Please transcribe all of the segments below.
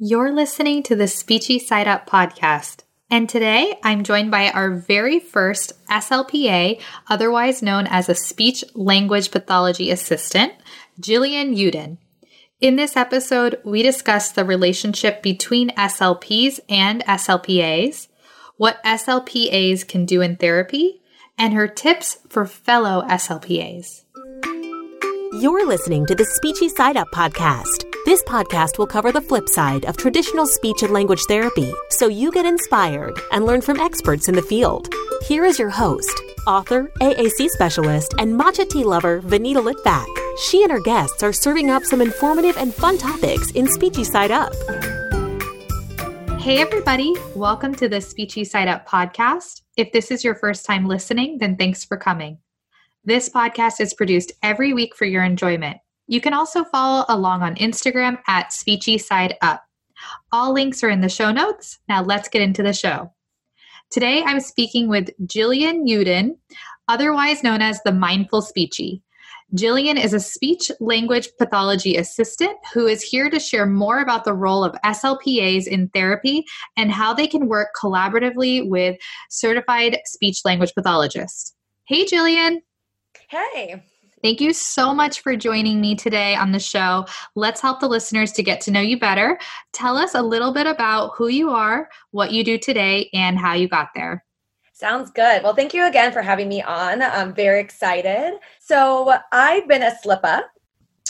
You're listening to the Speechy Side Up podcast. And today I'm joined by our very first SLPA, otherwise known as a speech language pathology assistant, Jillian Yudin. In this episode, we discuss the relationship between SLPs and SLPAs, what SLPAs can do in therapy, and her tips for fellow SLPAs. You're listening to the Speechy Side Up podcast. This podcast will cover the flip side of traditional speech and language therapy so you get inspired and learn from experts in the field. Here is your host, author, AAC specialist, and matcha tea lover, Vanita Litvak. She and her guests are serving up some informative and fun topics in Speechy Side Up. Hey, everybody. Welcome to the Speechy Side Up podcast. If this is your first time listening, then thanks for coming. This podcast is produced every week for your enjoyment. You can also follow along on Instagram at Speechy Side Up. All links are in the show notes. Now let's get into the show. Today I'm speaking with Jillian Yudin, otherwise known as the Mindful Speechy. Jillian is a speech language pathology assistant who is here to share more about the role of SLPAs in therapy and how they can work collaboratively with certified speech language pathologists. Hey, Jillian. Hey. Thank you so much for joining me today on the show. Let's help the listeners to get to know you better. Tell us a little bit about who you are, what you do today, and how you got there. Sounds good. Well, thank you again for having me on. I'm very excited. So, I've been a SLPA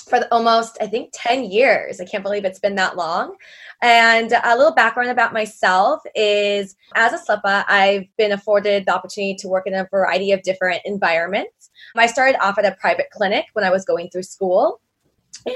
for almost, I think, 10 years. I can't believe it's been that long. And a little background about myself is as a SLPA, I've been afforded the opportunity to work in a variety of different environments. I started off at a private clinic when I was going through school.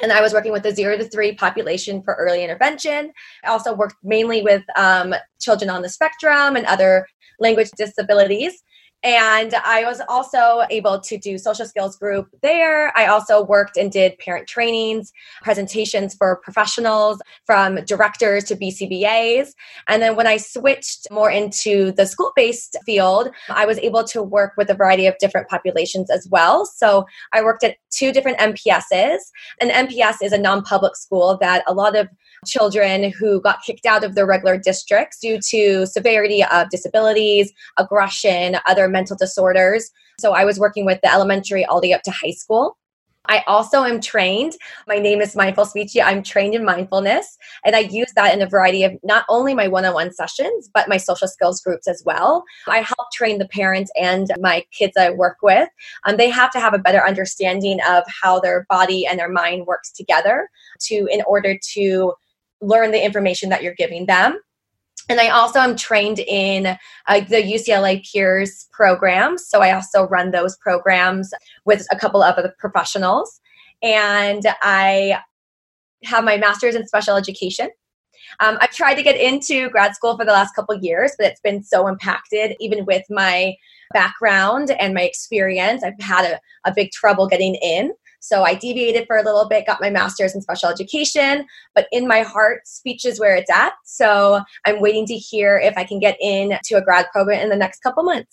And I was working with the zero to three population for early intervention. I also worked mainly with um, children on the spectrum and other language disabilities. And I was also able to do social skills group there. I also worked and did parent trainings, presentations for professionals from directors to BCBAs. And then when I switched more into the school based field, I was able to work with a variety of different populations as well. So I worked at two different MPSs. An MPS is a non public school that a lot of children who got kicked out of their regular districts due to severity of disabilities, aggression, other mental disorders. So I was working with the elementary all the way up to high school. I also am trained. My name is Mindful Speechy. I'm trained in mindfulness, and I use that in a variety of not only my one on one sessions, but my social skills groups as well. I help train the parents and my kids I work with. Um, they have to have a better understanding of how their body and their mind works together to in order to learn the information that you're giving them. And I also am trained in uh, the UCLA Peers program. So I also run those programs with a couple of other professionals. And I have my master's in special education. Um, I've tried to get into grad school for the last couple years, but it's been so impacted, even with my background and my experience. I've had a, a big trouble getting in. So I deviated for a little bit, got my master's in special education, but in my heart, speech is where it's at. So I'm waiting to hear if I can get into a grad program in the next couple months.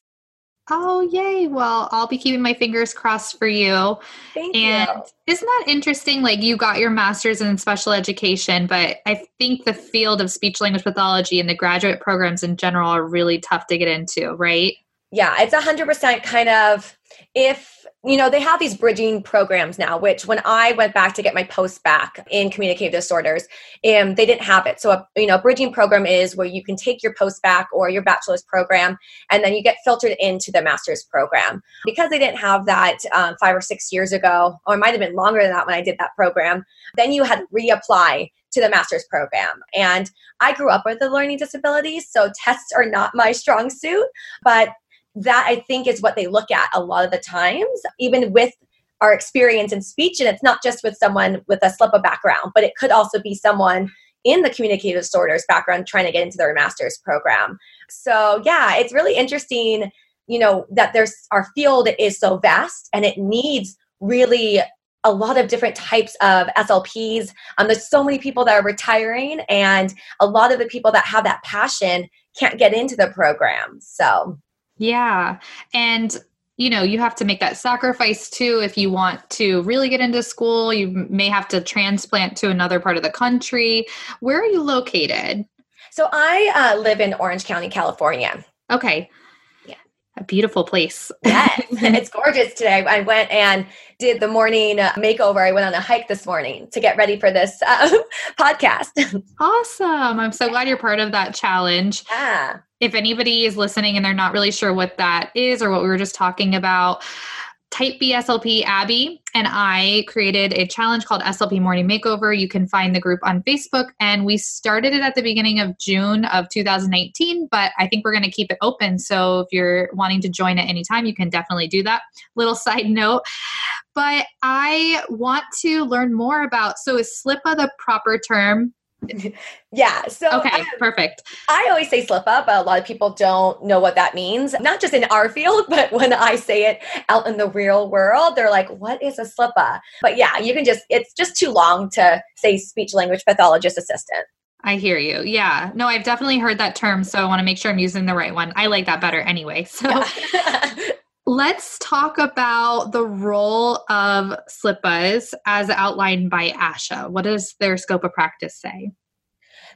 Oh, yay. Well, I'll be keeping my fingers crossed for you. Thank and you. isn't that interesting? Like, you got your master's in special education, but I think the field of speech language pathology and the graduate programs in general are really tough to get into, right? Yeah, it's 100% kind of if you know, they have these bridging programs now, which when I went back to get my post back in communicative disorders, um, they didn't have it. So, a, you know, a bridging program is where you can take your post back or your bachelor's program and then you get filtered into the master's program. Because they didn't have that um, five or six years ago, or it might have been longer than that when I did that program, then you had to reapply to the master's program. And I grew up with a learning disability, so tests are not my strong suit, but that I think is what they look at a lot of the times, even with our experience in speech. And it's not just with someone with a SLPA background, but it could also be someone in the communicative disorders background trying to get into their master's program. So yeah, it's really interesting, you know, that there's our field is so vast and it needs really a lot of different types of SLPs. Um, there's so many people that are retiring, and a lot of the people that have that passion can't get into the program. So yeah. And you know, you have to make that sacrifice too if you want to really get into school. You may have to transplant to another part of the country. Where are you located? So I uh, live in Orange County, California. Okay. Yeah. A beautiful place. yes, it's gorgeous today. I went and did the morning uh, makeover. I went on a hike this morning to get ready for this uh, podcast. awesome. I'm so glad you're part of that challenge. Yeah if anybody is listening and they're not really sure what that is or what we were just talking about, Type B SLP Abby and I created a challenge called SLP Morning Makeover. You can find the group on Facebook, and we started it at the beginning of June of 2018. But I think we're going to keep it open. So if you're wanting to join at any time, you can definitely do that. Little side note. But I want to learn more about. So is SLPA the proper term yeah. So okay, I, perfect. I always say slip up, but a lot of people don't know what that means. Not just in our field, but when I say it out in the real world, they're like, "What is a slip up?" But yeah, you can just it's just too long to say speech language pathologist assistant. I hear you. Yeah. No, I've definitely heard that term, so I want to make sure I'm using the right one. I like that better anyway. So yeah. Let's talk about the role of SLPAs as outlined by ASHA. What does their scope of practice say?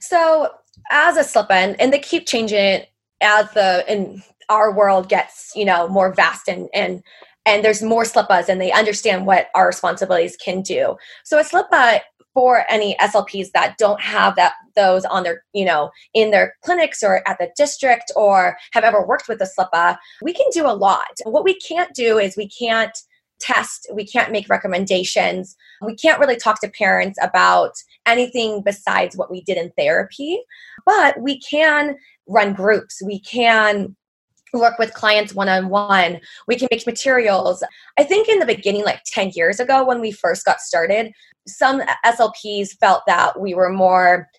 So, as a SLPA, and, and they keep changing as the in our world gets you know more vast and and and there's more SLPAs and they understand what our responsibilities can do. So a SLPA for any SLPs that don't have that those on their, you know, in their clinics or at the district or have ever worked with a SLPA, we can do a lot. What we can't do is we can't test, we can't make recommendations, we can't really talk to parents about anything besides what we did in therapy, but we can run groups, we can work with clients one on one. We can make materials. I think in the beginning, like 10 years ago when we first got started, some SLPs felt that we were more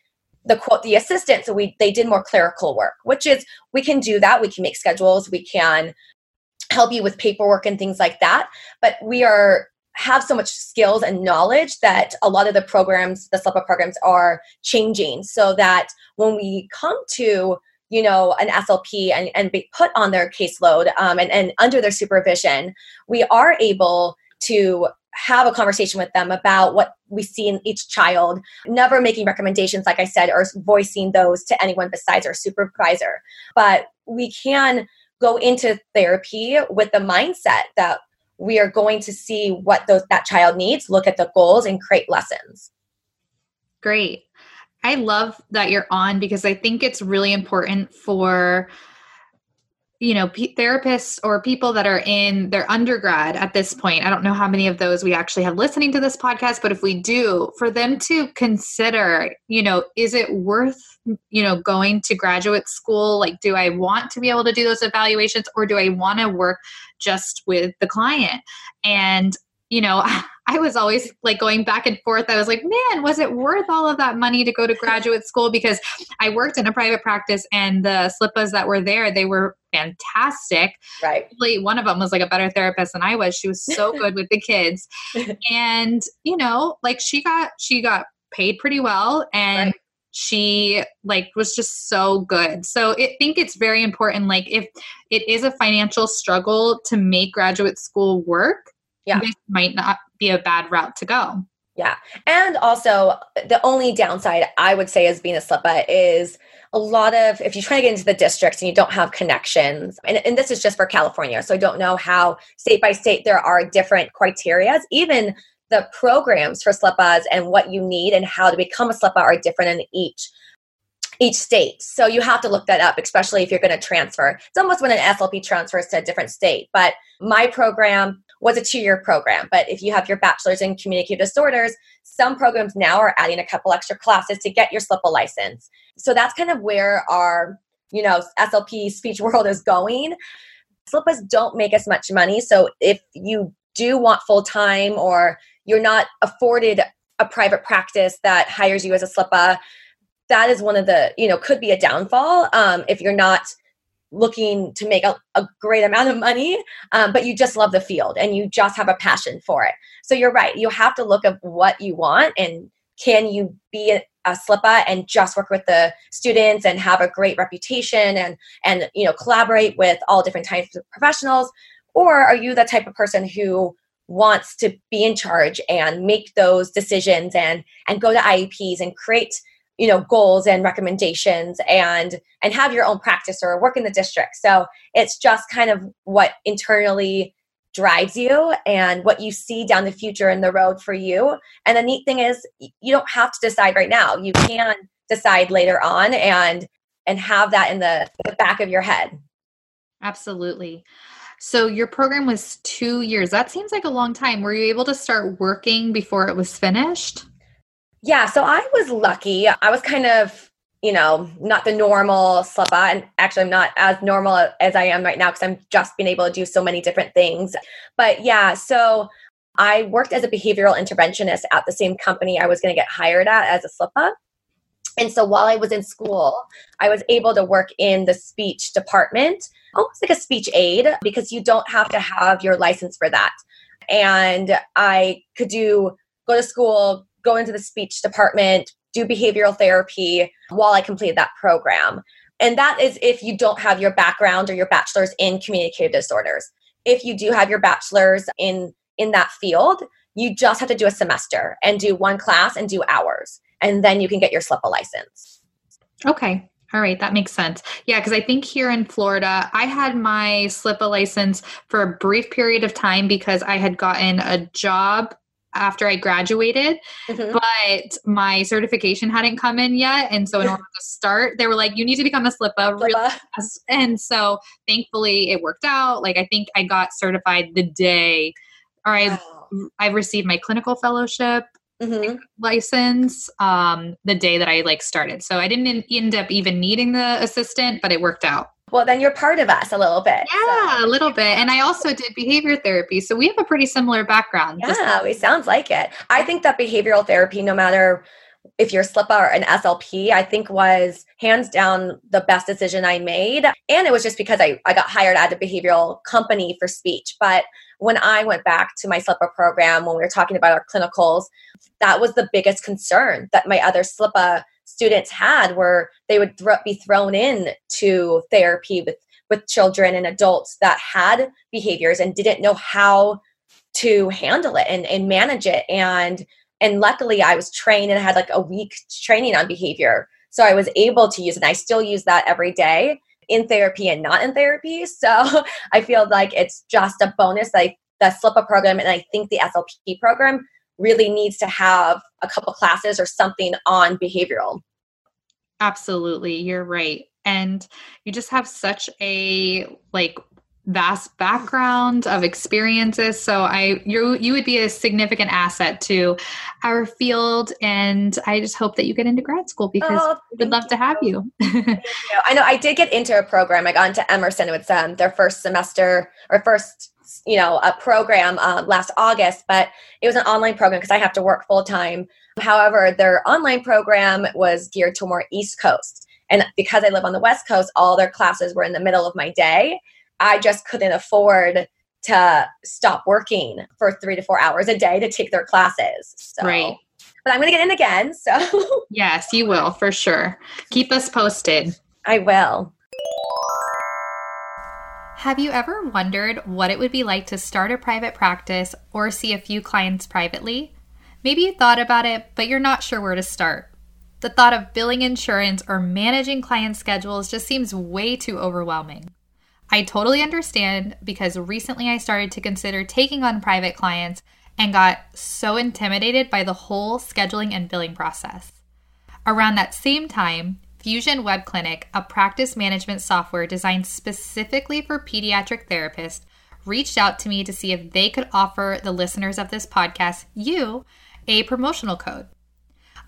the quote the assistant so we they did more clerical work which is we can do that. We can make schedules. We can help you with paperwork and things like that. But we are have so much skills and knowledge that a lot of the programs the SLPA programs are changing so that when we come to you know an slp and, and be put on their caseload um, and, and under their supervision we are able to have a conversation with them about what we see in each child, never making recommendations, like I said, or voicing those to anyone besides our supervisor. But we can go into therapy with the mindset that we are going to see what those that child needs, look at the goals, and create lessons. Great. I love that you're on because I think it's really important for you know p- therapists or people that are in their undergrad at this point i don't know how many of those we actually have listening to this podcast but if we do for them to consider you know is it worth you know going to graduate school? Like do i want to be able to do those evaluations or do i want to work just with the client? And you know I was always like going back and forth. I was like, man, was it worth all of that money to go to graduate school? Because I worked in a private practice and the SLPAs that were there, they were fantastic. Right. One of them was like a better therapist than I was. She was so good with the kids. And, you know, like she got, she got paid pretty well and right. she like was just so good. So I think it's very important. Like if it is a financial struggle to make graduate school work, yeah. this might not be a bad route to go. Yeah. And also, the only downside I would say as being a SLPA is a lot of, if you try to get into the districts and you don't have connections, and, and this is just for California, so I don't know how state by state there are different criterias. Even the programs for SLPAs and what you need and how to become a SLPA are different in each each state. So you have to look that up, especially if you're going to transfer. It's almost when an SLP transfers to a different state. But my program was a two year program. But if you have your bachelor's in communicative disorders, some programs now are adding a couple extra classes to get your SLPA license. So that's kind of where our, you know, SLP speech world is going. SLPAs don't make as much money. So if you do want full time or you're not afforded a private practice that hires you as a SLPA, that is one of the, you know, could be a downfall um, if you're not looking to make a, a great amount of money, um, but you just love the field and you just have a passion for it. So you're right. You have to look at what you want and can you be a, a SLPA and just work with the students and have a great reputation and and you know collaborate with all different types of professionals Or are you the type of person who wants to be in charge and make those decisions and and go to IEPs and create you know goals and recommendations and and have your own practice or work in the district. So it's just kind of what internally drives you and what you see down the future in the road for you. And the neat thing is you don't have to decide right now. You can decide later on and and have that in the, the back of your head. Absolutely. So your program was two years. That seems like a long time. Were you able to start working before it was finished yeah, so I was lucky. I was kind of, you know, not the normal slipper. And actually, I'm not as normal as I am right now because I'm just being able to do so many different things. But yeah, so I worked as a behavioral interventionist at the same company I was going to get hired at as a slipper. And so while I was in school, I was able to work in the speech department, almost like a speech aid, because you don't have to have your license for that. And I could do go to school, go into the speech department, do behavioral therapy while I completed that program. And that is if you don't have your background or your bachelor's in communicative disorders. If you do have your bachelor's in in that field, you just have to do a semester and do one class and do hours. And then you can get your SLIPA license. Okay. All right, that makes sense. Yeah, because I think here in Florida, I had my SLIPA license for a brief period of time because I had gotten a job after I graduated, mm-hmm. but my certification hadn't come in yet. And so, in order to start, they were like, you need to become a SLIPA really fast. And so, thankfully, it worked out. Like, I think I got certified the day, or I, wow. I received my clinical fellowship. Mm-hmm. license um the day that i like started so i didn't end up even needing the assistant but it worked out well, then you're part of us a little bit. Yeah, so. a little bit. And I also did behavior therapy. So we have a pretty similar background. Yeah, it sounds like it. I think that behavioral therapy, no matter if you're SLIPA or an SLP, I think was hands down the best decision I made. And it was just because I, I got hired at a behavioral company for speech. But when I went back to my SLIPA program, when we were talking about our clinicals, that was the biggest concern that my other SLIPA students had where they would th- be thrown in to therapy with with children and adults that had behaviors and didn't know how to handle it and, and manage it and and luckily i was trained and had like a week training on behavior so i was able to use and i still use that every day in therapy and not in therapy so i feel like it's just a bonus like the SLIPA program and i think the slp program really needs to have a couple classes or something on behavioral. Absolutely, you're right. And you just have such a like vast background of experiences so i you you would be a significant asset to our field and i just hope that you get into grad school because oh, we'd love you. to have you. you. i know i did get into a program i got into emerson with um, their first semester or first you know a program uh, last august but it was an online program because i have to work full time however their online program was geared to more east coast and because i live on the west coast all their classes were in the middle of my day i just couldn't afford to stop working for three to four hours a day to take their classes so. right but i'm going to get in again so yes you will for sure keep us posted i will have you ever wondered what it would be like to start a private practice or see a few clients privately? Maybe you thought about it, but you're not sure where to start. The thought of billing insurance or managing client schedules just seems way too overwhelming. I totally understand because recently I started to consider taking on private clients and got so intimidated by the whole scheduling and billing process. Around that same time, Fusion Web Clinic, a practice management software designed specifically for pediatric therapists, reached out to me to see if they could offer the listeners of this podcast, you, a promotional code.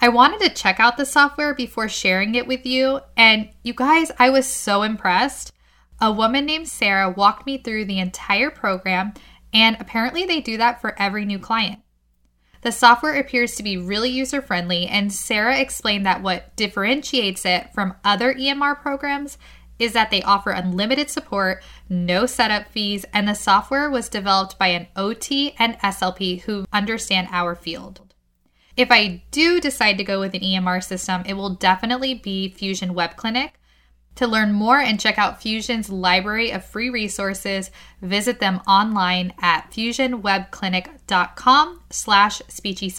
I wanted to check out the software before sharing it with you, and you guys, I was so impressed. A woman named Sarah walked me through the entire program, and apparently they do that for every new client. The software appears to be really user friendly, and Sarah explained that what differentiates it from other EMR programs is that they offer unlimited support, no setup fees, and the software was developed by an OT and SLP who understand our field. If I do decide to go with an EMR system, it will definitely be Fusion Web Clinic. To learn more and check out Fusion's library of free resources, visit them online at fusionwebclinic.com slash speechy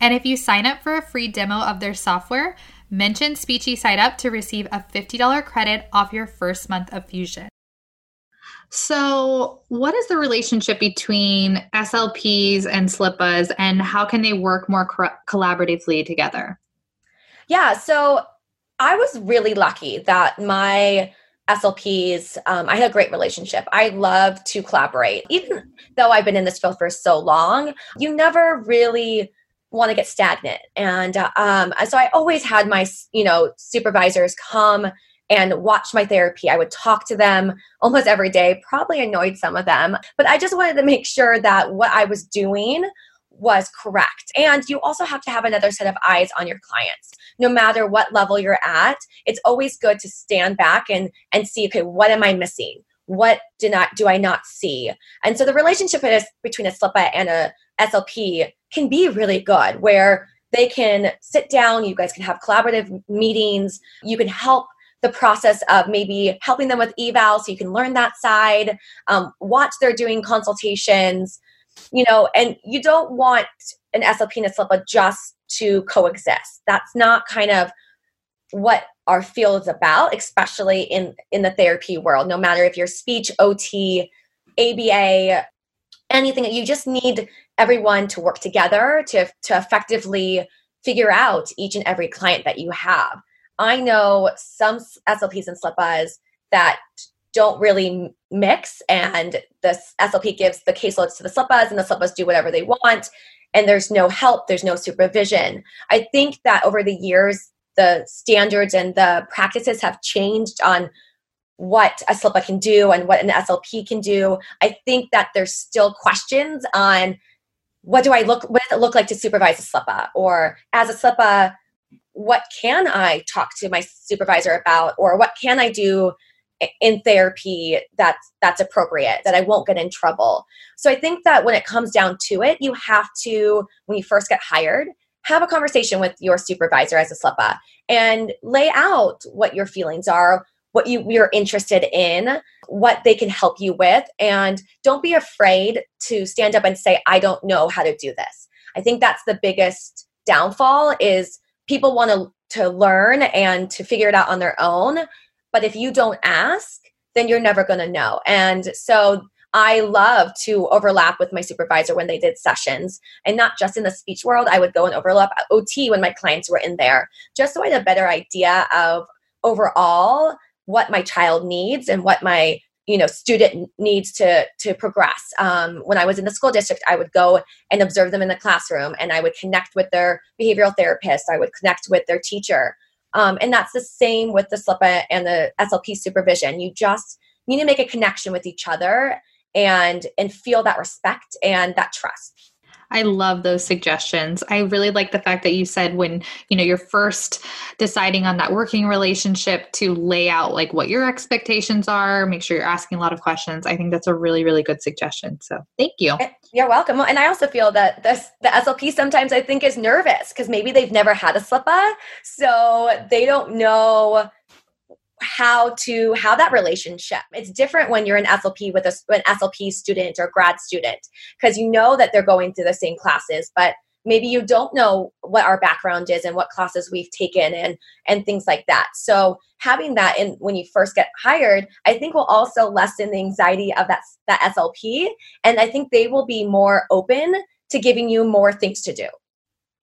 And if you sign up for a free demo of their software, mention Speechy Up to receive a $50 credit off your first month of Fusion. So, what is the relationship between SLPs and SLPAs, and how can they work more co- collaboratively together? Yeah, so I was really lucky that my SLPs, um, I had a great relationship. I love to collaborate. Even though I've been in this field for so long, you never really want to get stagnant. And uh, um, so I always had my, you know, supervisors come and watch my therapy. I would talk to them almost every day, probably annoyed some of them, but I just wanted to make sure that what I was doing was correct. And you also have to have another set of eyes on your clients. No matter what level you're at, it's always good to stand back and and see okay, what am I missing? What do not do I not see? And so the relationship is between a SLPA and a SLP can be really good where they can sit down, you guys can have collaborative meetings, you can help the process of maybe helping them with eval so you can learn that side um, watch they're doing consultations you know and you don't want an slp and a SLPA just to coexist. That's not kind of what our field is about especially in in the therapy world. No matter if you're speech ot aba anything you just need everyone to work together to to effectively figure out each and every client that you have. I know some SLPs and SLPAs that don't really mix, and the SLP gives the caseloads to the SLPAs, and the SLPAs do whatever they want, and there's no help, there's no supervision. I think that over the years, the standards and the practices have changed on what a SLPA can do and what an SLP can do. I think that there's still questions on what do I look, what does it look like to supervise a SLPA, or as a SLPA, what can I talk to my supervisor about or what can I do in therapy that's that's appropriate that I won't get in trouble. So I think that when it comes down to it, you have to when you first get hired, have a conversation with your supervisor as a SLPA and lay out what your feelings are, what you, you're interested in, what they can help you with, and don't be afraid to stand up and say, I don't know how to do this. I think that's the biggest downfall is people want to to learn and to figure it out on their own but if you don't ask then you're never going to know. And so I love to overlap with my supervisor when they did sessions. And not just in the speech world. I would go and overlap OT when my clients were in there, just so I had a better idea of overall what my child needs and what my you know student needs to to progress. Um, when i was in the school district i would go and observe them in the classroom and i would connect with their behavioral therapist. I would connect with their teacher um, and that's the same with the SLPA and the slp supervision. You just need to make a connection with each other and and feel that respect and that trust I love those suggestions. I really like the fact that you said when, you know, you're first deciding on that working relationship to lay out like what your expectations are, make sure you're asking a lot of questions. I think that's a really, really good suggestion. So thank you. Eh, you're welcome. And I also feel that this, the SLP sometimes I think is nervous because maybe they've never had a SLPA. So they don't know how to have that relationship. It's different when you're an SLP with a, an SLP student or grad student because you know that they're going through the same classes, but maybe you don't know what our background is and what classes we've taken and and things like that. So having that in when you first get hired, I think will also lessen the anxiety of that that SLP, and I think they will be more open to giving you more things to do.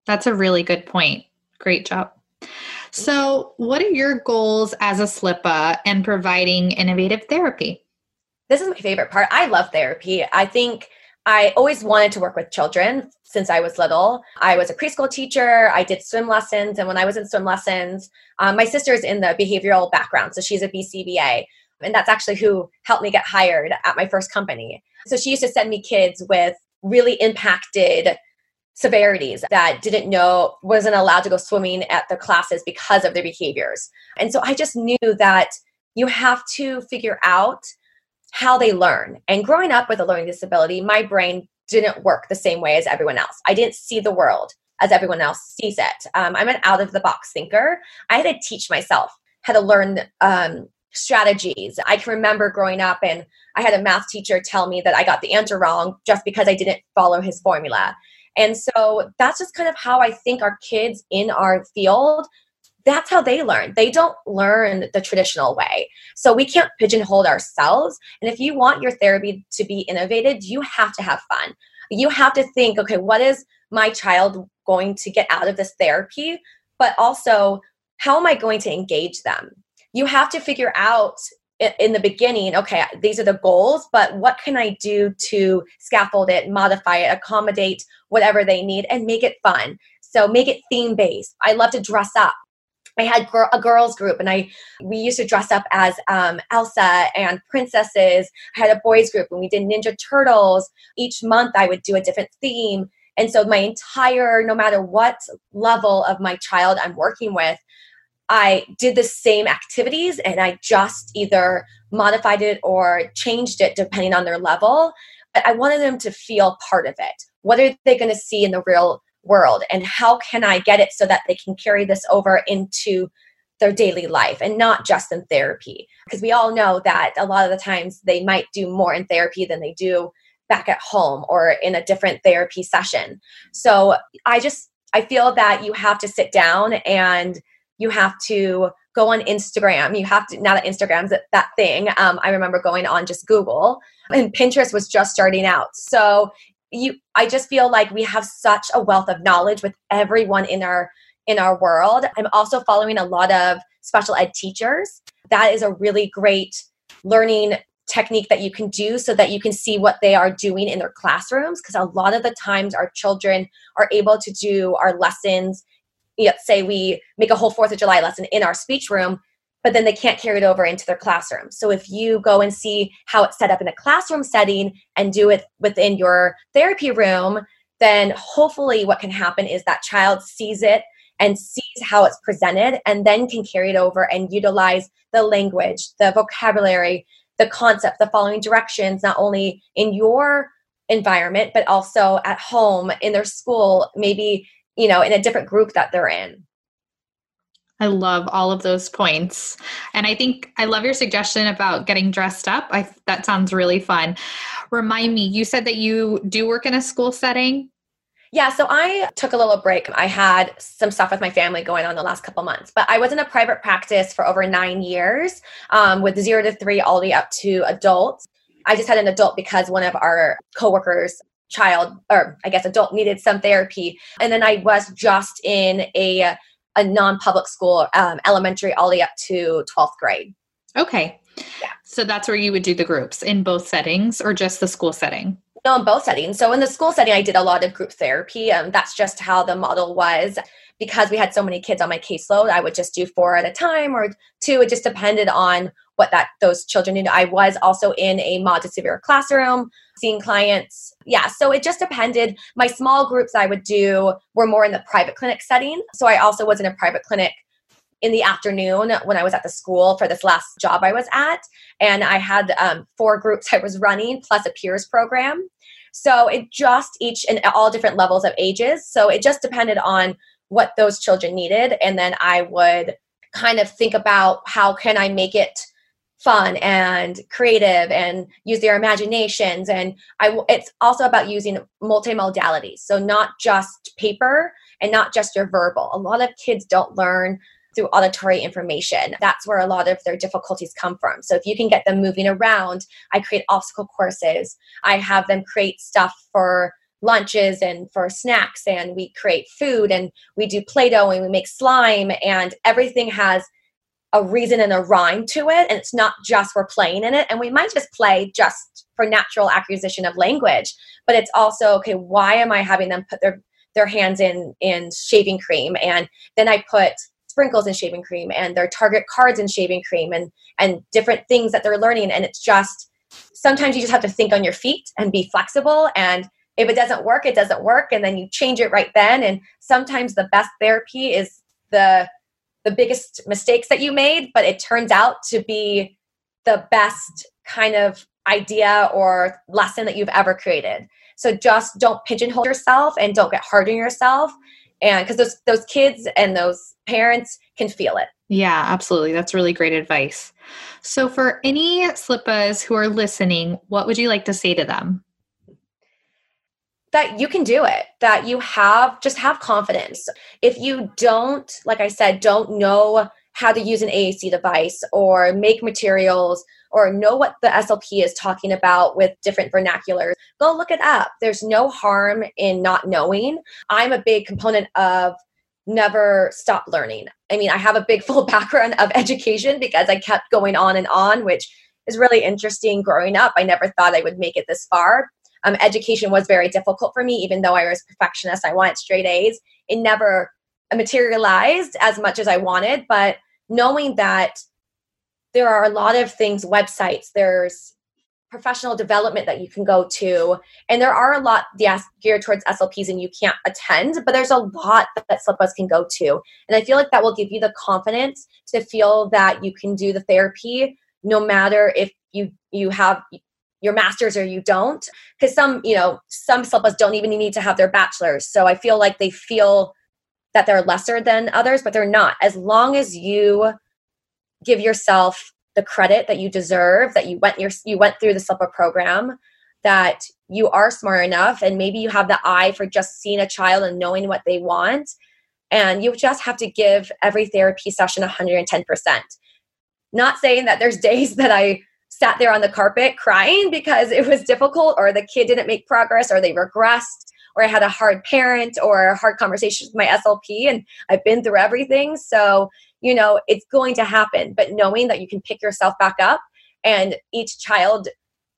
That's a really good point. Great job. So, what are your goals as a SLPA and providing innovative therapy? This is my favorite part. I love therapy. I think I always wanted to work with children since I was little. I was a preschool teacher. I did swim lessons. And when I was in swim lessons, um, my sister's in the behavioral background. So she's a BCBA. And that's actually who helped me get hired at my first company. So she used to send me kids with really impacted severities that didn't know wasn't allowed to go swimming at the classes because of their behaviors. And so I just knew that you have to figure out how they learn. And growing up with a learning disability, my brain didn't work the same way as everyone else. I didn't see the world as everyone else sees it. Um, I'm an out of the box thinker. I had to teach myself how to learn um, strategies. I can remember growing up and I had a math teacher tell me that I got the answer wrong just because I didn't follow his formula. And so that's just kind of how I think our kids in our field that's how they learn. They don't learn the traditional way. So we can't pigeonhole ourselves. And if you want your therapy to be innovated, you have to have fun. You have to think, okay, what is my child going to get out of this therapy? But also, how am I going to engage them? You have to figure out in the beginning, okay, these are the goals, but what can I do to scaffold it, modify it, accommodate whatever they need, and make it fun? So make it theme based. I love to dress up. I had a girls group, and I we used to dress up as um, Elsa and princesses. I had a boys group, and we did Ninja Turtles. Each month, I would do a different theme, and so my entire, no matter what level of my child I'm working with, I did the same activities, and I just either modified it or changed it depending on their level. But I wanted them to feel part of it. What are they going to see in the real world and how can i get it so that they can carry this over into their daily life and not just in therapy because we all know that a lot of the times they might do more in therapy than they do back at home or in a different therapy session so i just i feel that you have to sit down and you have to go on instagram. You have to now that instagram's that thing um, i remember going on just google and pinterest was just starting out. So you i just feel like we have such a wealth of knowledge with everyone in our in our world. I'm also following a lot of special ed teachers. That is a really great learning technique that you can do so that you can see what they are doing in their classrooms because a lot of the times our children are able to do our lessons say we make a whole fourth of july lesson in our speech room but then they can't carry it over into their classroom. So if you go and see how it's set up in a classroom setting and do it within your therapy room, then hopefully what can happen is that child sees it and sees how it's presented and then can carry it over and utilize the language, the vocabulary, the concept, the following directions, not only in your environment, but also at home, in their school, maybe, you know, in a different group that they're in. I love all of those points. And I think I love your suggestion about getting dressed up. I that sounds really fun. Remind me, you said that you do work in a school setting? Yeah, so I took a little break. I had some stuff with my family going on the last couple months, but I was in a private practice for over nine years um, with zero to three, all the way up to adults. I just had an adult because one of our coworkers child or i guess adult needed some therapy. And then i was just in a a non-public school um, elementary all the way up to 12th grade. Okay. Yeah. So that's where you would do the groups in both settings or just the school setting? No in both settings. So in the school setting i did a lot of group therapy and um, that's just how the model was. Because we had so many kids on my caseload i would just do four at a time or two. It just depended on what that those children need. i was also in a mod to severe classroom seeing clients. Yeah, so it just depended. My small groups I would do were more in the private clinic setting. So I also was in a private clinic in the afternoon when I was at the school for this last job I was at. And I had um, four groups I was running plus a peers program. So it just each in all different levels of ages. So it just depended on what those children needed. And then I would kind of think about how can I make it fun and creative and use their imaginations. And i it's also about using multimodalities so not just paper and not just your verbal. A lot of kids don't learn through auditory information. That's where a lot of their difficulties come from. So if you can get them moving around i create obstacle courses. I have them create stuff for lunches and for snacks and we create food and we do play-doh and we make slime and everything has a reason and a rhyme to it and it's not just we're playing in it. And we might just play just for natural acquisition of language but it's also okay why am i having them put their their hands in in shaving cream? And then i put sprinkles in shaving cream and their target cards in shaving cream and and different things that they're learning. And it's just sometimes you just have to think on your feet and be flexible. And if it doesn't work it doesn't work. And then you change it right then. And sometimes the best therapy is the the biggest mistakes that you made, but it turns out to be the best kind of idea or lesson that you've ever created. So just don't pigeonhole yourself and don't get hard on yourself. and because those those kids and those parents can feel it yeah absolutely that's really great advice so for any slippas who are listening what would you like to say to them that you can do it that you have just have confidence. If you don't like i said don't know how to use an aac device or make materials or know what the slp is talking about with different vernaculars go look it up. There's no harm in not knowing. I'm a big component of never stop learning. I mean i have a big full background of education because i kept going on and on which is really interesting growing up. I never thought i would make it this far um, education was very difficult for me, even though I was a perfectionist. I wanted straight A's. It never materialized as much as I wanted, but knowing that there are a lot of things, websites, there's professional development that you can go to, and there are a lot yes, geared towards SLPs and you can't attend, but there's a lot that Slippas can go to. And I feel like that will give you the confidence to feel that you can do the therapy no matter if you you have your master's or you don't. Because some you know some slippas don't even need to have their bachelor's. So i feel like they feel that they're lesser than others but they're not. As long as you give yourself the credit that you deserve that you went your you went through the slippa program that you are smart enough and maybe you have the eye for just seeing a child and knowing what they want and you just have to give every therapy session 110% not saying that there's days that i sat there on the carpet crying because it was difficult or the kid didn't make progress or they regressed or I had a hard parent or a hard conversation with my SLP and I've been through everything. So, you know, it's going to happen. But knowing that you can pick yourself back up and each child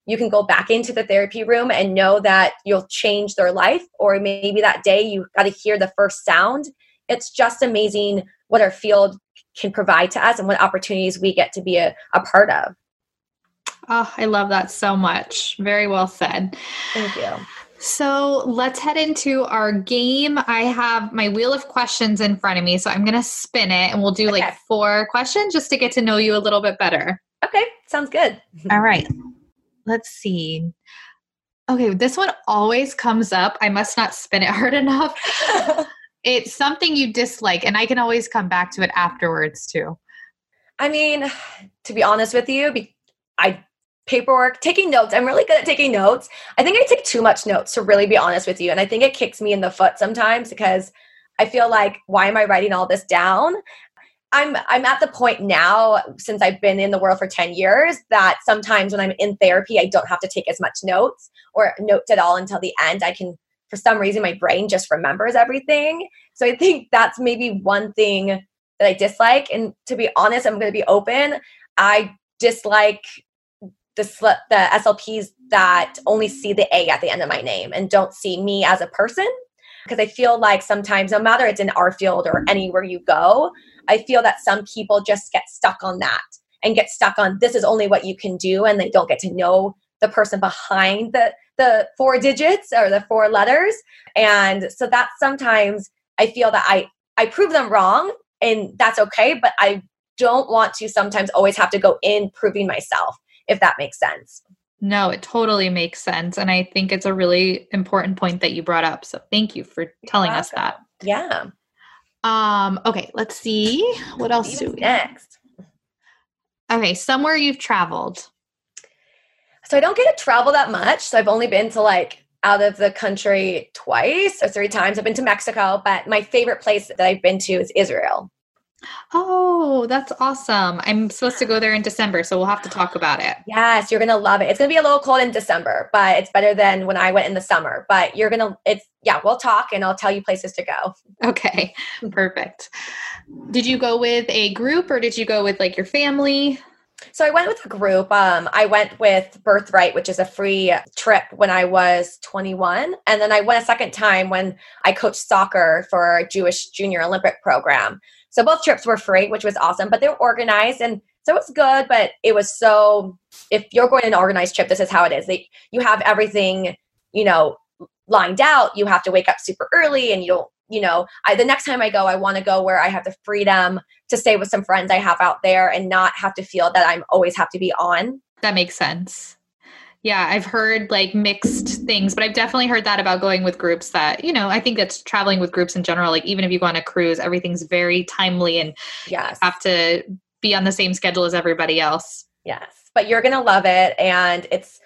you can go back into the therapy room and know that you'll change their life or maybe that day you got to hear the first sound it's just amazing what our field can provide to us and what opportunities we get to be a, a part of Oh, I love that so much. Very well said. Thank you. So let's head into our game. I have my wheel of questions in front of me, so I'm going to spin it and we'll do okay. like four questions just to get to know you a little bit better. Okay, sounds good. All right. Let's see. Okay, this one always comes up. I must not spin it hard enough. it's something you dislike, and I can always come back to it afterwards too. I mean, to be honest with you, I paperwork, taking notes. I'm really good at taking notes. I think I take too much notes to really be honest with you. And I think it kicks me in the foot sometimes because I feel like, why am I writing all this down? I'm I'm at the point now since I've been in the world for 10 years that sometimes when I'm in therapy I don't have to take as much notes or notes at all until the end. I can for some reason my brain just remembers everything. So I think that's maybe one thing that I dislike and to be honest I'm going to be open. I dislike the the SLPs that only see the A at the end of my name and don't see me as a person. Because I feel like sometimes no matter it's in our field or anywhere you go, I feel that some people just get stuck on that and get stuck on this is only what you can do and they don't get to know the person behind the the four digits or the four letters. And so that sometimes I feel that I I prove them wrong and that's okay but I don't want to sometimes always have to go in proving myself if that makes sense. No, it totally makes sense. And I think it's a really important point that you brought up. So thank you for telling us that. Yeah. Um, okay, let's see. What else do we next? Okay, somewhere you've traveled. So I don't get to travel that much. So I've only been to like out of the country twice or three times. I've been to Mexico, but my favorite place that I've been to is Israel. Oh, that's awesome. I'm supposed to go there in December, so we'll have to talk about it. Yes, you're going to love it. It's going to be a little cold in December, but it's better than when I went in the summer. But you're going to, it's, yeah, we'll talk and I'll tell you places to go. Okay, perfect. Did you go with a group or did you go with like your family? So I went with a group. Um, I went with Birthright, which is a free trip when I was 21. And then I went a second time when I coached soccer for a Jewish junior Olympic program. So both trips were free, which was awesome, but they were organized and so it's good, but it was so if you're going an organized trip, this is how it is. They, you have everything, you know, lined out. You have to wake up super early and you don't, you know, I the next time I go, I want to go where I have the freedom to stay with some friends I have out there and not have to feel that I'm always have to be on. That makes sense. Yeah, I've heard like mixed things, but I've definitely heard that about going with groups that, you know, I think that's traveling with groups in general. Like even if you go on a cruise, everything's very timely and yes. have to be on the same schedule as everybody else. Yes. But you're going to love it and it's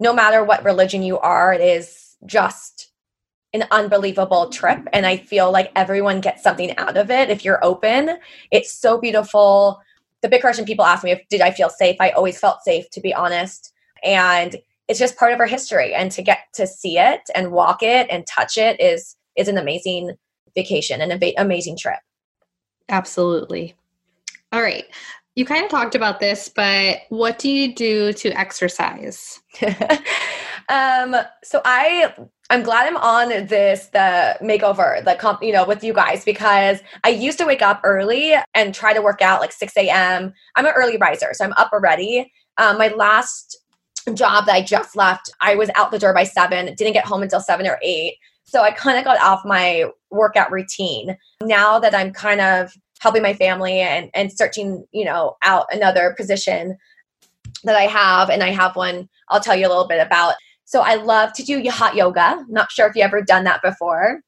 no matter what religion you are, it is just an unbelievable trip and I feel like everyone gets something out of it if you're open. It's so beautiful. The big question people ask me if did I feel safe? I always felt safe to be honest and it's just part of our history. And to get to see it and walk it and touch it is is an amazing vacation and an amazing trip. Absolutely. All right. You kind of talked about this but what do you do to exercise? Um so i i'm glad i'm on this the makeover the comp you know with you guys because i used to wake up early and try to work out like 6 a.m i'm an early riser so i'm up already. Um, my last job that I just left, I was out the door by seven, didn't get home until seven or eight. So I kind of got off my workout routine. Now that I'm kind of helping my family and, and searching, you know, out another position that I have, and I have one I'll tell you a little bit about. So I love to do hot yoga. Not sure if you ever done that before.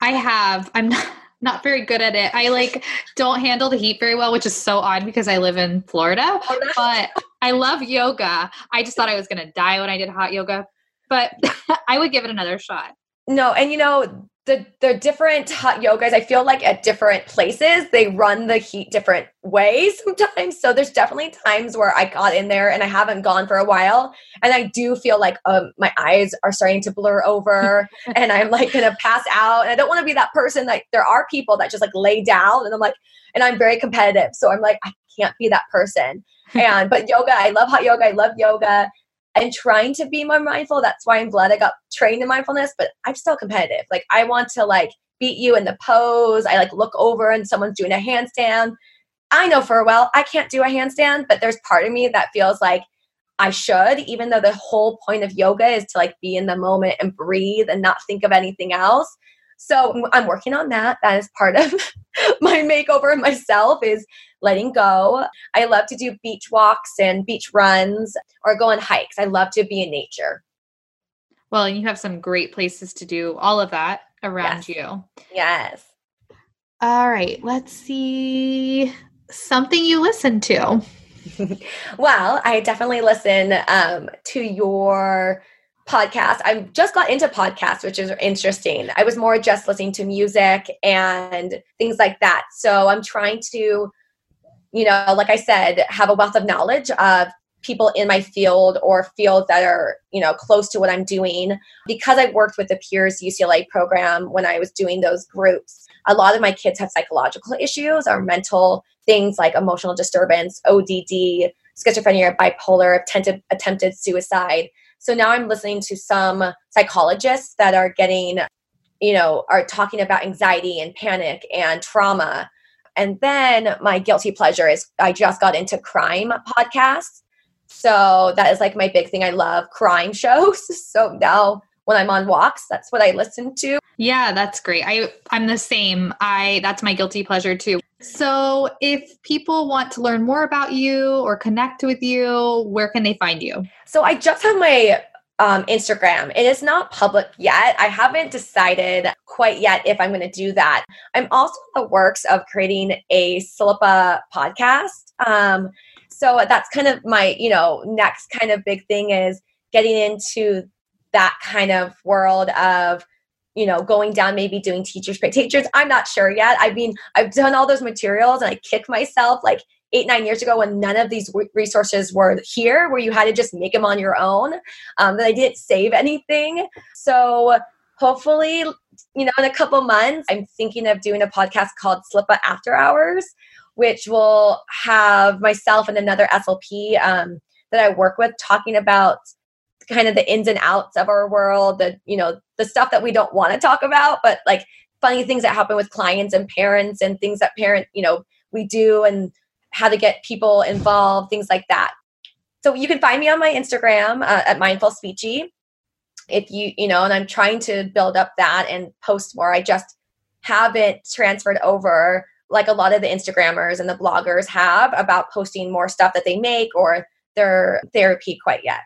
I have. I'm not not very good at it. I like don't handle the heat very well, which is so odd because I live in Florida. Oh, but I love yoga. I just thought I was going to die when I did hot yoga, but I would give it another shot. No, and you know, the the different hot yogas, I feel like at different places they run the heat different ways sometimes. So there's definitely times where I got in there and I haven't gone for a while, and I do feel like um, my eyes are starting to blur over, and I'm like gonna pass out. And I don't want to be that person. Like there are people that just like lay down, and I'm like, and I'm very competitive, so I'm like I can't be that person. And but yoga, I love hot yoga. I love yoga and trying to be more mindful. That's why I'm glad I got trained in mindfulness, but I'm still competitive. Like I want to like beat you in the pose. I like look over and someone's doing a handstand. I know for a while I can't do a handstand, but there's part of me that feels like I should, even though the whole point of yoga is to like be in the moment and breathe and not think of anything else. So I'm working on that. That is part of my makeover myself is letting go. I love to do beach walks and beach runs or go on hikes. I love to be in nature. Well, you have some great places to do all of that around yes. you. Yes. All right, let's see something you listen to. well, I definitely listen um, to your podcast. I just got into podcasts, which is interesting. I was more just listening to music and things like that. So I'm trying to you know, like I said, have a wealth of knowledge of people in my field or fields that are, you know, close to what I'm doing. Because I worked with the Peers UCLA program when I was doing those groups, a lot of my kids have psychological issues or mental things like emotional disturbance, ODD, schizophrenia, bipolar, attempted, attempted suicide. So now I'm listening to some psychologists that are getting, you know, are talking about anxiety and panic and trauma and then my guilty pleasure is I just got into crime podcasts. So that is like my big thing. I love crime shows. So now when I'm on walks, that's what I listen to. Yeah, that's great. I I'm the same. I that's my guilty pleasure too. So if people want to learn more about you or connect with you, where can they find you? So I just have my um, Instagram. It is not public yet. I haven't decided quite yet if I'm going to do that. I'm also in the works of creating a Slippa podcast. Um, so that's kind of my, you know, next kind of big thing is getting into that kind of world of you know going down maybe doing teachers pay teachers. I'm not sure yet. I mean i've done all those materials and i kick myself like eight nine years ago when none of these resources were here where you had to just make them on your own um, that i didn't save anything. So hopefully you know in a couple months i'm thinking of doing a podcast called slippa after hours which will have myself and another slp um, that i work with talking about kind of the ins and outs of our world the you know the stuff that we don't want to talk about but like funny things that happen with clients and parents and things that parent you know we do and how to get people involved, things like that. So you can find me on my Instagram uh, at Mindful Speechy. If you, you know, and I'm trying to build up that and post more. I just haven't transferred over like a lot of the Instagrammers and the bloggers have about posting more stuff that they make or their therapy quite yet.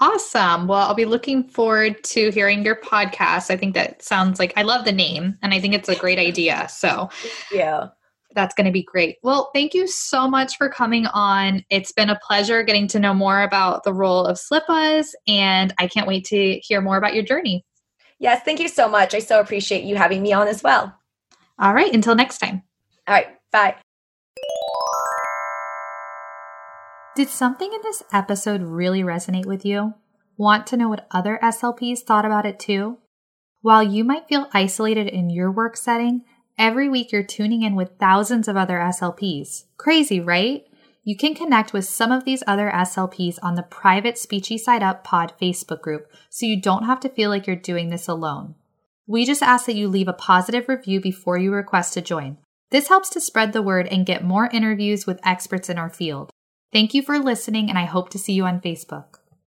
Awesome. Well, I'll be looking forward to hearing your podcast. I think that sounds like I love the name and I think it's a great idea. So, yeah. That's going to be great. Well, thank you so much for coming on. It's been a pleasure getting to know more about the role of Slippas, and I can't wait to hear more about your journey. Yes, thank you so much. I so appreciate you having me on as well. All right, until next time. All right, bye. Did something in this episode really resonate with you? Want to know what other SLPs thought about it too? While you might feel isolated in your work setting, every week you're tuning in with thousands of other SLPs. Crazy, right? You can connect with some of these other SLPs on the private Speechy Side Up Pod Facebook group, so you don't have to feel like you're doing this alone. We just ask that you leave a positive review before you request to join. This helps to spread the word and get more interviews with experts in our field. Thank you for listening, and I hope to see you on Facebook.